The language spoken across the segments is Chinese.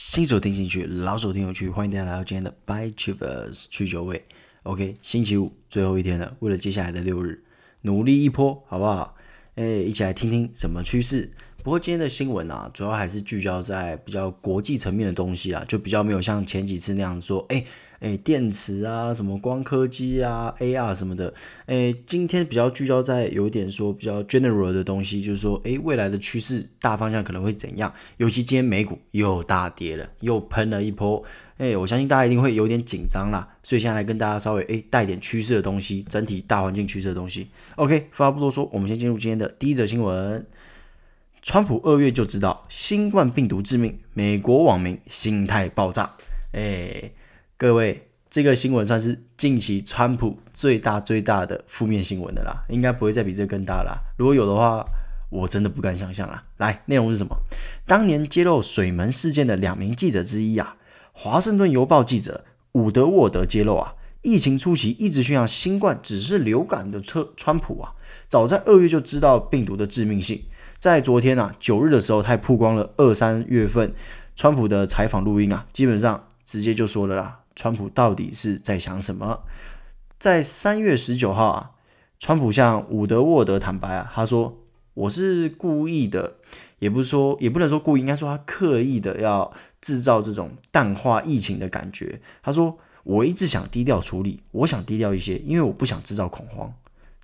新手听进去，老手听有趣，欢迎大家来到今天的 By Travers 去酒味。OK，星期五最后一天了，为了接下来的六日，努力一波，好不好？哎，一起来听听什么趋势。不过今天的新闻啊，主要还是聚焦在比较国际层面的东西啊，就比较没有像前几次那样说，哎。哎，电池啊，什么光刻机啊，AR 什么的。哎，今天比较聚焦在有点说比较 general 的东西，就是说，哎，未来的趋势大方向可能会怎样？尤其今天美股又大跌了，又喷了一波。哎，我相信大家一定会有点紧张啦。所以现在来跟大家稍微哎带点趋势的东西，整体大环境趋势的东西。OK，话不多说，我们先进入今天的第一则新闻。川普二月就知道新冠病毒致命，美国网民心态爆炸。哎。各位，这个新闻算是近期川普最大最大的负面新闻的啦，应该不会再比这更大啦。如果有的话，我真的不敢想象啦。来，内容是什么？当年揭露水门事件的两名记者之一啊，华盛顿邮报记者伍德沃德揭露啊，疫情初期一直宣扬新冠只是流感的特川普啊，早在二月就知道病毒的致命性。在昨天啊九日的时候，他还曝光了二三月份川普的采访录音啊，基本上直接就说了啦。川普到底是在想什么？在三月十九号啊，川普向伍德沃德坦白啊，他说：“我是故意的，也不是说，也不能说故意，应该说他刻意的要制造这种淡化疫情的感觉。”他说：“我一直想低调处理，我想低调一些，因为我不想制造恐慌。”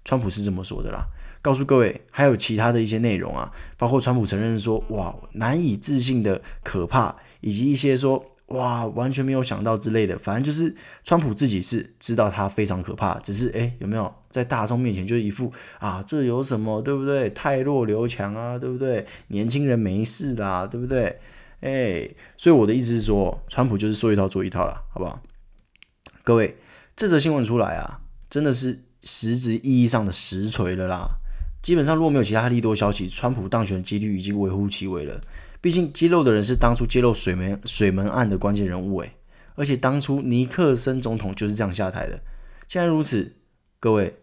川普是这么说的啦。告诉各位，还有其他的一些内容啊，包括川普承认说：“哇，难以置信的可怕”，以及一些说。哇，完全没有想到之类的，反正就是川普自己是知道他非常可怕，只是诶，有没有在大众面前就是一副啊，这有什么对不对？汰弱刘强啊，对不对？年轻人没事啦，对不对？诶，所以我的意思是说，川普就是说一套做一套啦，好不好？各位，这则新闻出来啊，真的是实质意义上的实锤了啦。基本上如果没有其他利多消息，川普当选的几率已经微乎其微了。毕竟揭露的人是当初揭露水门水门案的关键人物诶，而且当初尼克森总统就是这样下台的。既然如此，各位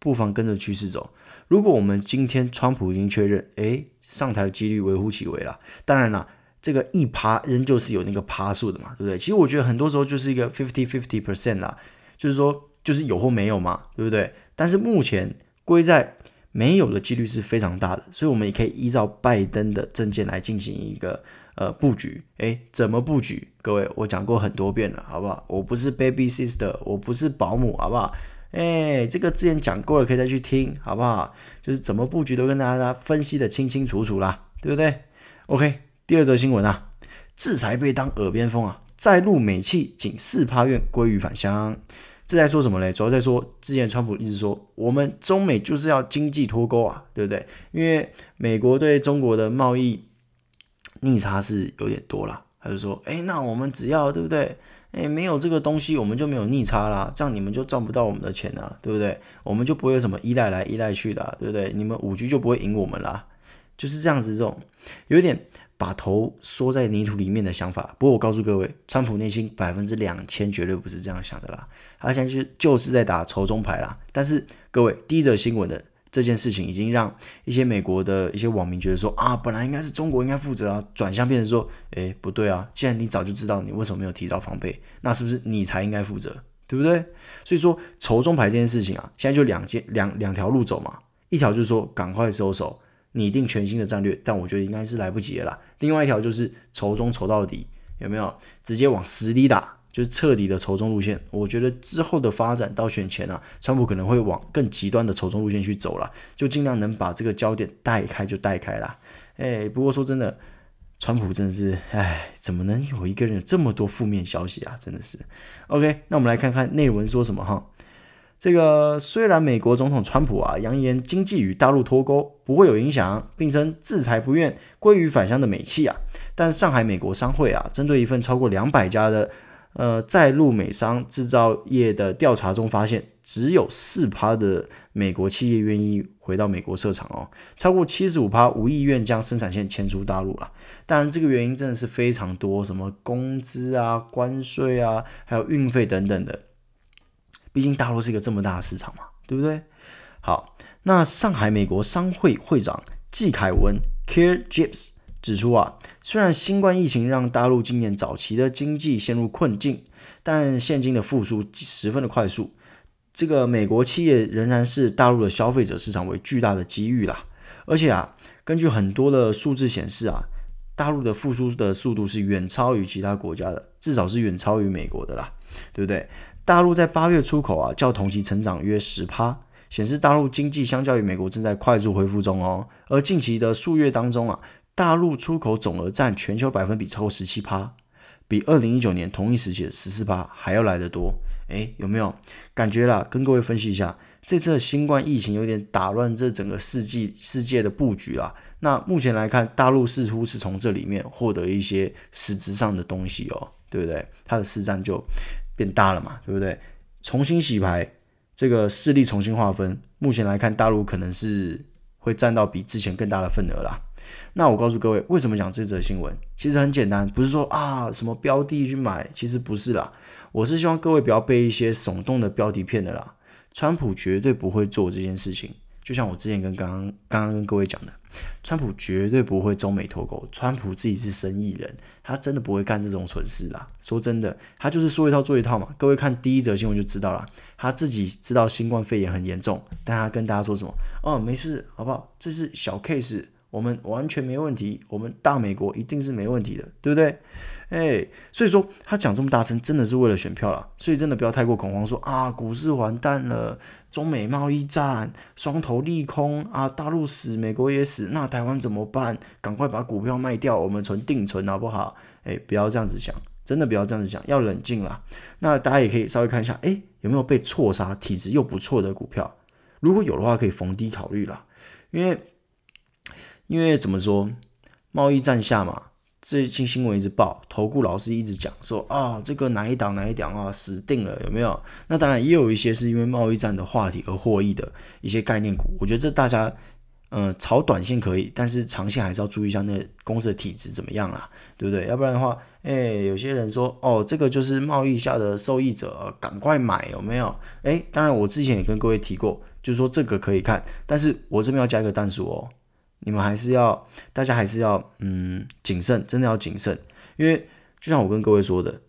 不妨跟着趋势走。如果我们今天川普已经确认，诶，上台的几率微乎其微了。当然了，这个一趴仍旧是有那个趴数的嘛，对不对？其实我觉得很多时候就是一个 fifty fifty percent 啦，就是说就是有或没有嘛，对不对？但是目前归在。没有的几率是非常大的，所以我们也可以依照拜登的政见来进行一个呃布局。诶，怎么布局？各位，我讲过很多遍了，好不好？我不是 baby sister，我不是保姆，好不好？诶，这个之前讲过了，可以再去听，好不好？就是怎么布局都跟大家分析得清清楚楚啦，对不对？OK，第二则新闻啊，制裁被当耳边风啊，再入美气仅四趴愿归于返乡。是在说什么嘞？主要在说，之前川普一直说，我们中美就是要经济脱钩啊，对不对？因为美国对中国的贸易逆差是有点多了，他就说，哎，那我们只要对不对？哎，没有这个东西，我们就没有逆差啦，这样你们就赚不到我们的钱啊，对不对？我们就不会有什么依赖来依赖去的，对不对？你们五 G 就不会赢我们啦，就是这样子，这种有点。把头缩在泥土里面的想法。不过我告诉各位，川普内心百分之两千绝对不是这样想的啦。他现在就是就是在打仇中牌啦。但是各位，第一则新闻的这件事情已经让一些美国的一些网民觉得说啊，本来应该是中国应该负责啊，转向变成说，诶，不对啊，既然你早就知道，你为什么没有提早防备？那是不是你才应该负责？对不对？所以说仇中牌这件事情啊，现在就两件两两条路走嘛。一条就是说赶快收手。拟定全新的战略，但我觉得应该是来不及了啦。另外一条就是筹中筹到底，有没有直接往死里打，就是彻底的筹中路线？我觉得之后的发展到选前啊，川普可能会往更极端的筹中路线去走了，就尽量能把这个焦点带开就带开啦。哎，不过说真的，川普真的是，哎，怎么能有一个人有这么多负面消息啊？真的是。OK，那我们来看看内文说什么哈。这个虽然美国总统川普啊扬言经济与大陆脱钩不会有影响，并称制裁不愿归于返乡的美企啊，但上海美国商会啊针对一份超过两百家的呃在陆美商制造业的调查中发现，只有四趴的美国企业愿意回到美国设厂哦，超过七十五趴无意愿将生产线迁出大陆了。当然，这个原因真的是非常多，什么工资啊、关税啊，还有运费等等的。毕竟大陆是一个这么大的市场嘛，对不对？好，那上海美国商会会长季凯文 Keir Gibbs 指出啊，虽然新冠疫情让大陆今年早期的经济陷入困境，但现今的复苏十分的快速。这个美国企业仍然视大陆的消费者市场为巨大的机遇啦。而且啊，根据很多的数字显示啊，大陆的复苏的速度是远超于其他国家的，至少是远超于美国的啦，对不对？大陆在八月出口啊，较同期成长约十趴，显示大陆经济相较于美国正在快速恢复中哦。而近期的数月当中啊，大陆出口总额占全球百分比超过十七趴，比二零一九年同一时期的十四趴还要来得多。诶，有没有感觉啦？跟各位分析一下，这次的新冠疫情有点打乱这整个世纪世界的布局啦。那目前来看，大陆似乎是从这里面获得一些实质上的东西哦，对不对？它的市占就。变大了嘛，对不对？重新洗牌，这个势力重新划分。目前来看，大陆可能是会占到比之前更大的份额啦。那我告诉各位，为什么讲这则新闻？其实很简单，不是说啊什么标的去买，其实不是啦。我是希望各位不要被一些耸动的标题骗的啦。川普绝对不会做这件事情。就像我之前跟刚刚刚刚跟各位讲的，川普绝对不会中美脱钩。川普自己是生意人，他真的不会干这种蠢事啦。说真的，他就是说一套做一套嘛。各位看第一则新闻就知道了，他自己知道新冠肺炎很严重，但他跟大家说什么？哦，没事，好不好？这是小 case，我们完全没问题，我们大美国一定是没问题的，对不对？哎，所以说他讲这么大声，真的是为了选票啦。所以真的不要太过恐慌说，啊，股市完蛋了。中美贸易战，双头利空啊！大陆死，美国也死，那台湾怎么办？赶快把股票卖掉，我们存定存好不好？诶，不要这样子想，真的不要这样子想，要冷静啦。那大家也可以稍微看一下，诶，有没有被错杀、体质又不错的股票？如果有的话，可以逢低考虑啦。因为，因为怎么说，贸易战下嘛。最近新闻一直报，投顾老师一直讲说啊、哦，这个哪一档哪一档啊，死定了，有没有？那当然也有一些是因为贸易战的话题而获益的一些概念股。我觉得这大家，嗯、炒短线可以，但是长线还是要注意一下那公司的体质怎么样啦，对不对？要不然的话，哎，有些人说哦，这个就是贸易下的受益者，赶快买，有没有？哎，当然我之前也跟各位提过，就是说这个可以看，但是我这边要加一个但书哦。你们还是要，大家还是要，嗯，谨慎，真的要谨慎，因为就像我跟各位说的，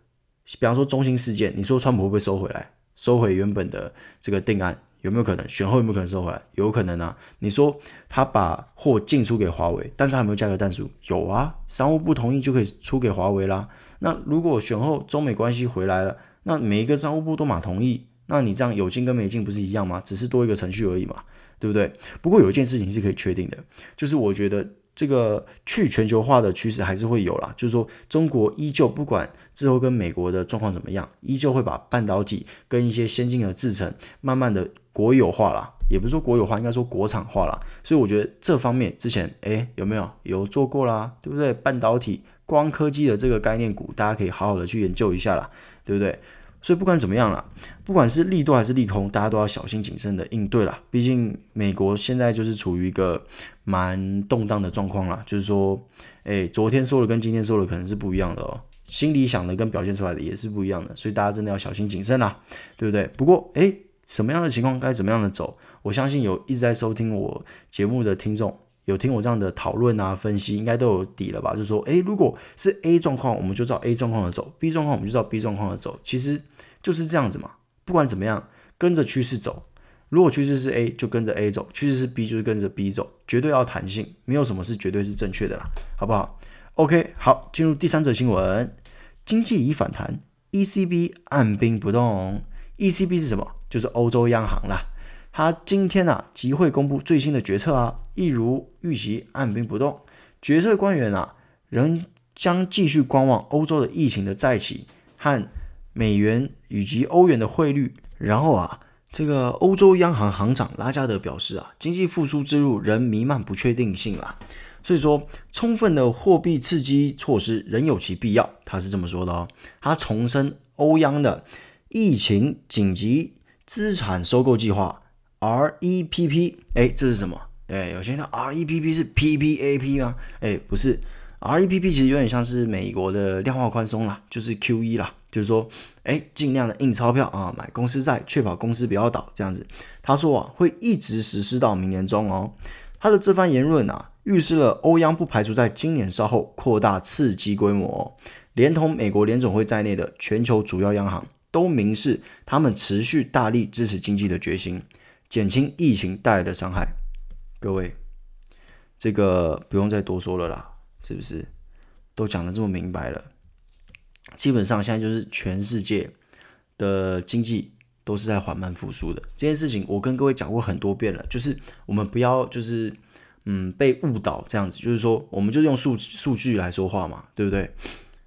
比方说中心事件，你说川普会不会收回来，收回原本的这个定案，有没有可能？选后有没有可能收回来？有可能啊。你说他把货进出给华为，但是他有没有价格但书？有啊，商务部同意就可以出给华为啦。那如果选后中美关系回来了，那每一个商务部都马同意，那你这样有进跟没进不是一样吗？只是多一个程序而已嘛。对不对？不过有一件事情是可以确定的，就是我觉得这个去全球化的趋势还是会有啦。就是说，中国依旧不管之后跟美国的状况怎么样，依旧会把半导体跟一些先进的制程慢慢的国有化啦，也不是说国有化，应该说国产化啦。所以我觉得这方面之前诶有没有有做过啦？对不对？半导体、光科技的这个概念股，大家可以好好的去研究一下啦，对不对？所以不管怎么样啦，不管是利多还是利空，大家都要小心谨慎的应对啦。毕竟美国现在就是处于一个蛮动荡的状况啦，就是说，哎，昨天说的跟今天说的可能是不一样的哦，心里想的跟表现出来的也是不一样的，所以大家真的要小心谨慎啦，对不对？不过，哎，什么样的情况该怎么样的走？我相信有一直在收听我节目的听众，有听我这样的讨论啊、分析，应该都有底了吧？就是说，哎，如果是 A 状况，我们就照 A 状况的走；B 状况，我们就照 B 状况的走。其实。就是这样子嘛，不管怎么样，跟着趋势走。如果趋势是 A，就跟着 A 走；趋势是 B，就是跟着 B 走。绝对要弹性，没有什么是绝对是正确的啦，好不好？OK，好，进入第三则新闻，经济已反弹，ECB 按兵不动。ECB 是什么？就是欧洲央行啦。他今天啊集会公布最新的决策啊，一如预期按兵不动。决策官员啊仍将继续观望欧洲的疫情的再起和。美元以及欧元的汇率，然后啊，这个欧洲央行行长拉加德表示啊，经济复苏之路仍弥漫不确定性啦，所以说充分的货币刺激措施仍有其必要，他是这么说的哦。他重申欧央的疫情紧急资产收购计划 REPP，哎，这是什么？哎，有些人说 REPP 是 PPAP 吗？哎，不是，REPP 其实有点像是美国的量化宽松啦，就是 QE 啦。就是说，哎，尽量的印钞票啊，买公司债，确保公司不要倒，这样子。他说啊，会一直实施到明年中哦。他的这番言论啊，预示了欧央不排除在今年稍后扩大刺激规模哦。连同美国联总会在内的全球主要央行都明示他们持续大力支持经济的决心，减轻疫情带来的伤害。各位，这个不用再多说了啦，是不是？都讲得这么明白了，基本上现在就是全世界的经济都是在缓慢复苏的。这件事情我跟各位讲过很多遍了，就是我们不要就是嗯被误导这样子，就是说我们就用数数据来说话嘛，对不对？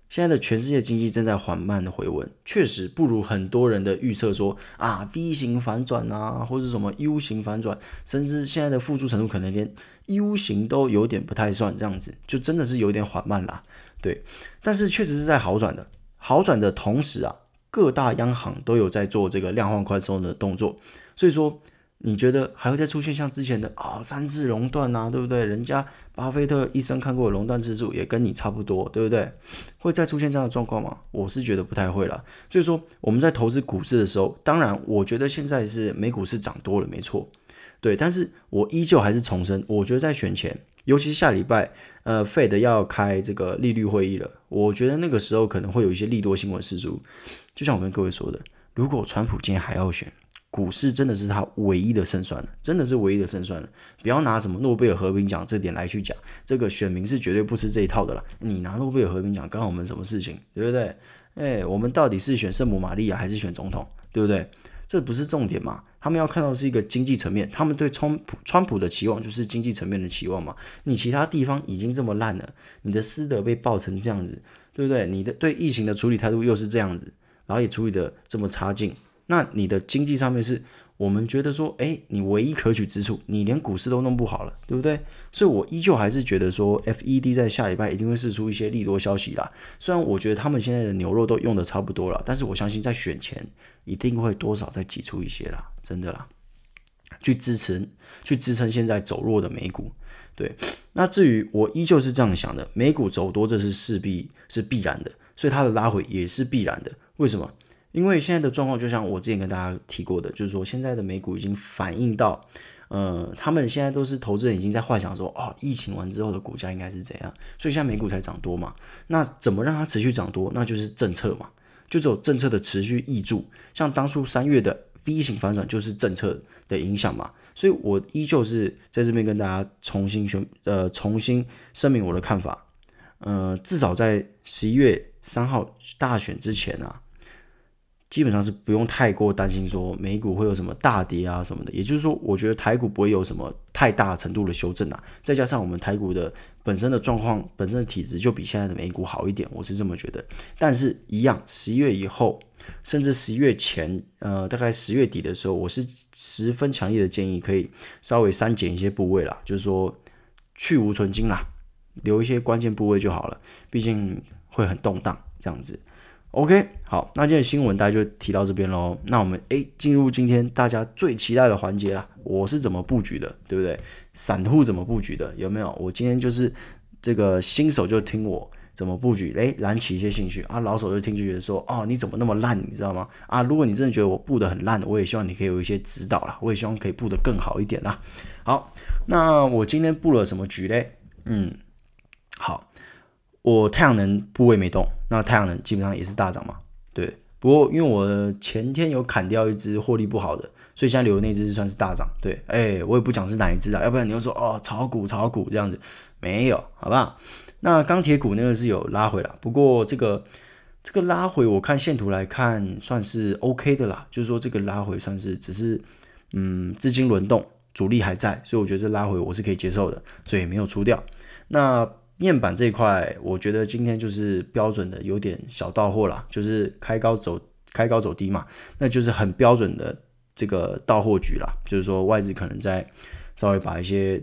现在的全世界经济正在缓慢的回稳，确实不如很多人的预测说啊 V 型反转啊，或者什么 U 型反转，甚至现在的复苏程度可能连 U 型都有点不太算，这样子就真的是有点缓慢啦。对，但是确实是在好转的，好转的同时啊，各大央行都有在做这个量化宽松的动作，所以说。你觉得还会再出现像之前的啊、哦、三次熔断呐，对不对？人家巴菲特一生看过的熔断次数也跟你差不多，对不对？会再出现这样的状况吗？我是觉得不太会了。所以说我们在投资股市的时候，当然我觉得现在是美股是涨多了，没错，对。但是我依旧还是重申，我觉得在选前，尤其下礼拜，呃，Fed 要开这个利率会议了，我觉得那个时候可能会有一些利多新闻释出。就像我跟各位说的，如果川普今天还要选。股市真的是他唯一的胜算了，真的是唯一的胜算了。不要拿什么诺贝尔和平奖这点来去讲，这个选民是绝对不吃这一套的了。你拿诺贝尔和平奖，干我们什么事情，对不对？哎，我们到底是选圣母玛利亚还是选总统，对不对？这不是重点嘛？他们要看到是一个经济层面，他们对川普川普的期望就是经济层面的期望嘛。你其他地方已经这么烂了，你的私德被爆成这样子，对不对？你的对疫情的处理态度又是这样子，然后也处理得这么差劲。那你的经济上面是我们觉得说，哎，你唯一可取之处，你连股市都弄不好了，对不对？所以我依旧还是觉得说，FED 在下礼拜一定会释出一些利多消息啦。虽然我觉得他们现在的牛肉都用的差不多了，但是我相信在选前一定会多少再挤出一些啦，真的啦，去支撑，去支撑现在走弱的美股。对，那至于我依旧是这样想的，美股走多这是势必是必然的，所以它的拉回也是必然的。为什么？因为现在的状况，就像我之前跟大家提过的，就是说现在的美股已经反映到，呃，他们现在都是投资人已经在幻想说，哦，疫情完之后的股价应该是怎样，所以现在美股才涨多嘛。那怎么让它持续涨多？那就是政策嘛，就只有政策的持续挹注。像当初三月的 V 型反转就是政策的影响嘛。所以我依旧是在这边跟大家重新宣，呃，重新声明我的看法。呃，至少在十一月三号大选之前啊。基本上是不用太过担心说美股会有什么大跌啊什么的，也就是说，我觉得台股不会有什么太大程度的修正啊。再加上我们台股的本身的状况、本身的体质就比现在的美股好一点，我是这么觉得。但是，一样，十一月以后，甚至十一月前，呃，大概十月底的时候，我是十分强烈的建议可以稍微删减一些部位啦，就是说去无存金啦，留一些关键部位就好了。毕竟会很动荡，这样子。OK，好，那今天的新闻大家就提到这边喽。那我们诶进入今天大家最期待的环节啦。我是怎么布局的，对不对？散户怎么布局的？有没有？我今天就是这个新手就听我怎么布局，诶，燃起一些兴趣啊。老手就听就觉得说，哦，你怎么那么烂，你知道吗？啊，如果你真的觉得我布的很烂，我也希望你可以有一些指导啦。我也希望可以布的更好一点啦。好，那我今天布了什么局嘞？嗯，我太阳能部位没动，那太阳能基本上也是大涨嘛，对。不过因为我前天有砍掉一只获利不好的，所以现在留的那只算是大涨，对。哎，我也不讲是哪一只啊，要不然你又说哦炒股炒股这样子，没有，好吧？那钢铁股那个是有拉回了，不过这个这个拉回我看线图来看算是 OK 的啦，就是说这个拉回算是只是嗯资金轮动，主力还在，所以我觉得这拉回我是可以接受的，所以没有出掉。那面板这一块，我觉得今天就是标准的有点小到货啦，就是开高走开高走低嘛，那就是很标准的这个到货局啦，就是说外资可能在稍微把一些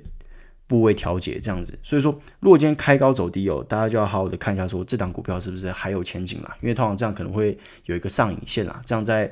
部位调节这样子，所以说如果今天开高走低哦，大家就要好好的看一下说这档股票是不是还有前景啦，因为通常这样可能会有一个上影线啦，这样在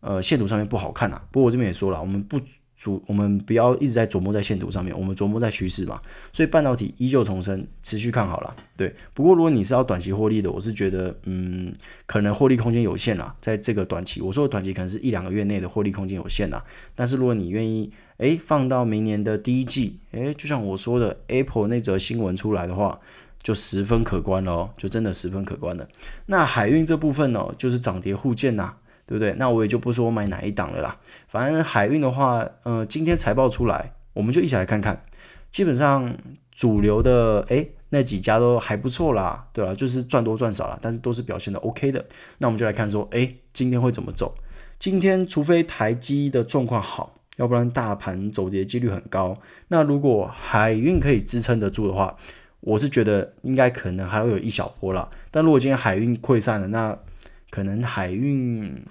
呃线图上面不好看啦。不过我这边也说了，我们不主我们不要一直在琢磨在线图上面，我们琢磨在趋势嘛。所以半导体依旧重生，持续看好了。对，不过如果你是要短期获利的，我是觉得，嗯，可能获利空间有限啦。在这个短期，我说的短期可能是一两个月内的获利空间有限啦。但是如果你愿意，诶，放到明年的第一季，诶，就像我说的，Apple 那则新闻出来的话，就十分可观了哦，就真的十分可观了。那海运这部分呢，就是涨跌互见呐。对不对？那我也就不说我买哪一档了啦。反正海运的话，呃，今天财报出来，我们就一起来看看。基本上主流的诶那几家都还不错啦，对吧？就是赚多赚少啦，但是都是表现的 OK 的。那我们就来看说，诶，今天会怎么走？今天除非台积的状况好，要不然大盘走跌几率很高。那如果海运可以支撑得住的话，我是觉得应该可能还会有一小波啦。但如果今天海运溃散了，那可能海运，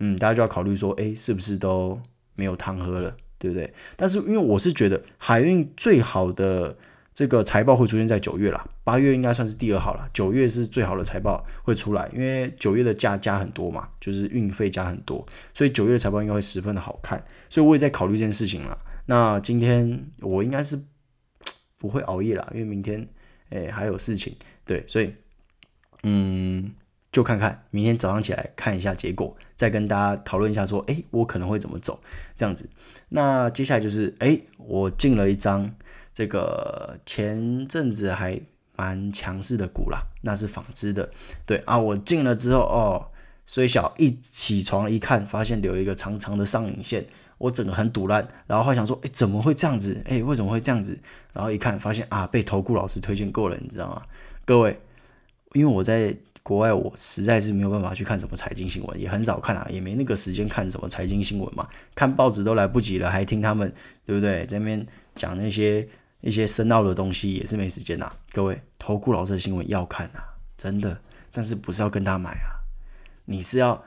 嗯，大家就要考虑说，哎，是不是都没有汤喝了，对不对？但是因为我是觉得海运最好的这个财报会出现在九月啦，八月应该算是第二好了，九月是最好的财报会出来，因为九月的价加很多嘛，就是运费加很多，所以九月的财报应该会十分的好看，所以我也在考虑这件事情了。那今天我应该是不会熬夜啦，因为明天哎还有事情，对，所以嗯。就看看明天早上起来看一下结果，再跟大家讨论一下，说，哎，我可能会怎么走，这样子。那接下来就是，哎，我进了一张这个前阵子还蛮强势的股啦，那是纺织的，对啊，我进了之后，哦，虽小一起床一看，发现留一个长长的上影线，我整个很堵烂，然后还想说，哎，怎么会这样子？哎，为什么会这样子？然后一看，发现啊，被投顾老师推荐过了，你知道吗？各位，因为我在。国外我实在是没有办法去看什么财经新闻，也很少看啊，也没那个时间看什么财经新闻嘛，看报纸都来不及了，还听他们对不对？在那边讲那些一些深奥的东西，也是没时间呐。各位，投顾老师的新闻要看呐，真的，但是不是要跟他买啊？你是要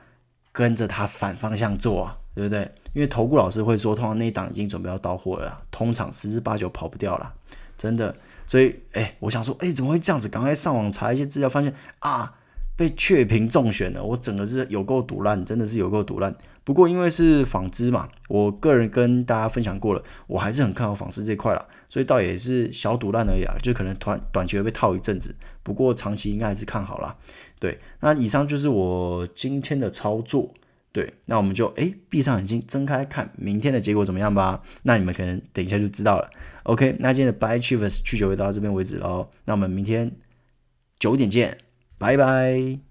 跟着他反方向做啊，对不对？因为投顾老师会说，通常那一档已经准备要到货了，通常十之八九跑不掉了，真的。所以，哎，我想说，哎，怎么会这样子？赶快上网查一些资料，发现啊。被雀屏中选了，我整个是有够赌烂，真的是有够赌烂。不过因为是纺织嘛，我个人跟大家分享过了，我还是很看好纺织这块了，所以倒也是小赌烂而已啊，就可能短短期会被套一阵子，不过长期应该还是看好啦。对，那以上就是我今天的操作。对，那我们就哎闭上眼睛，睁开看明天的结果怎么样吧。那你们可能等一下就知道了。OK，那今天的 Buy Achievers 去九位到这边为止喽。那我们明天九点见。拜拜。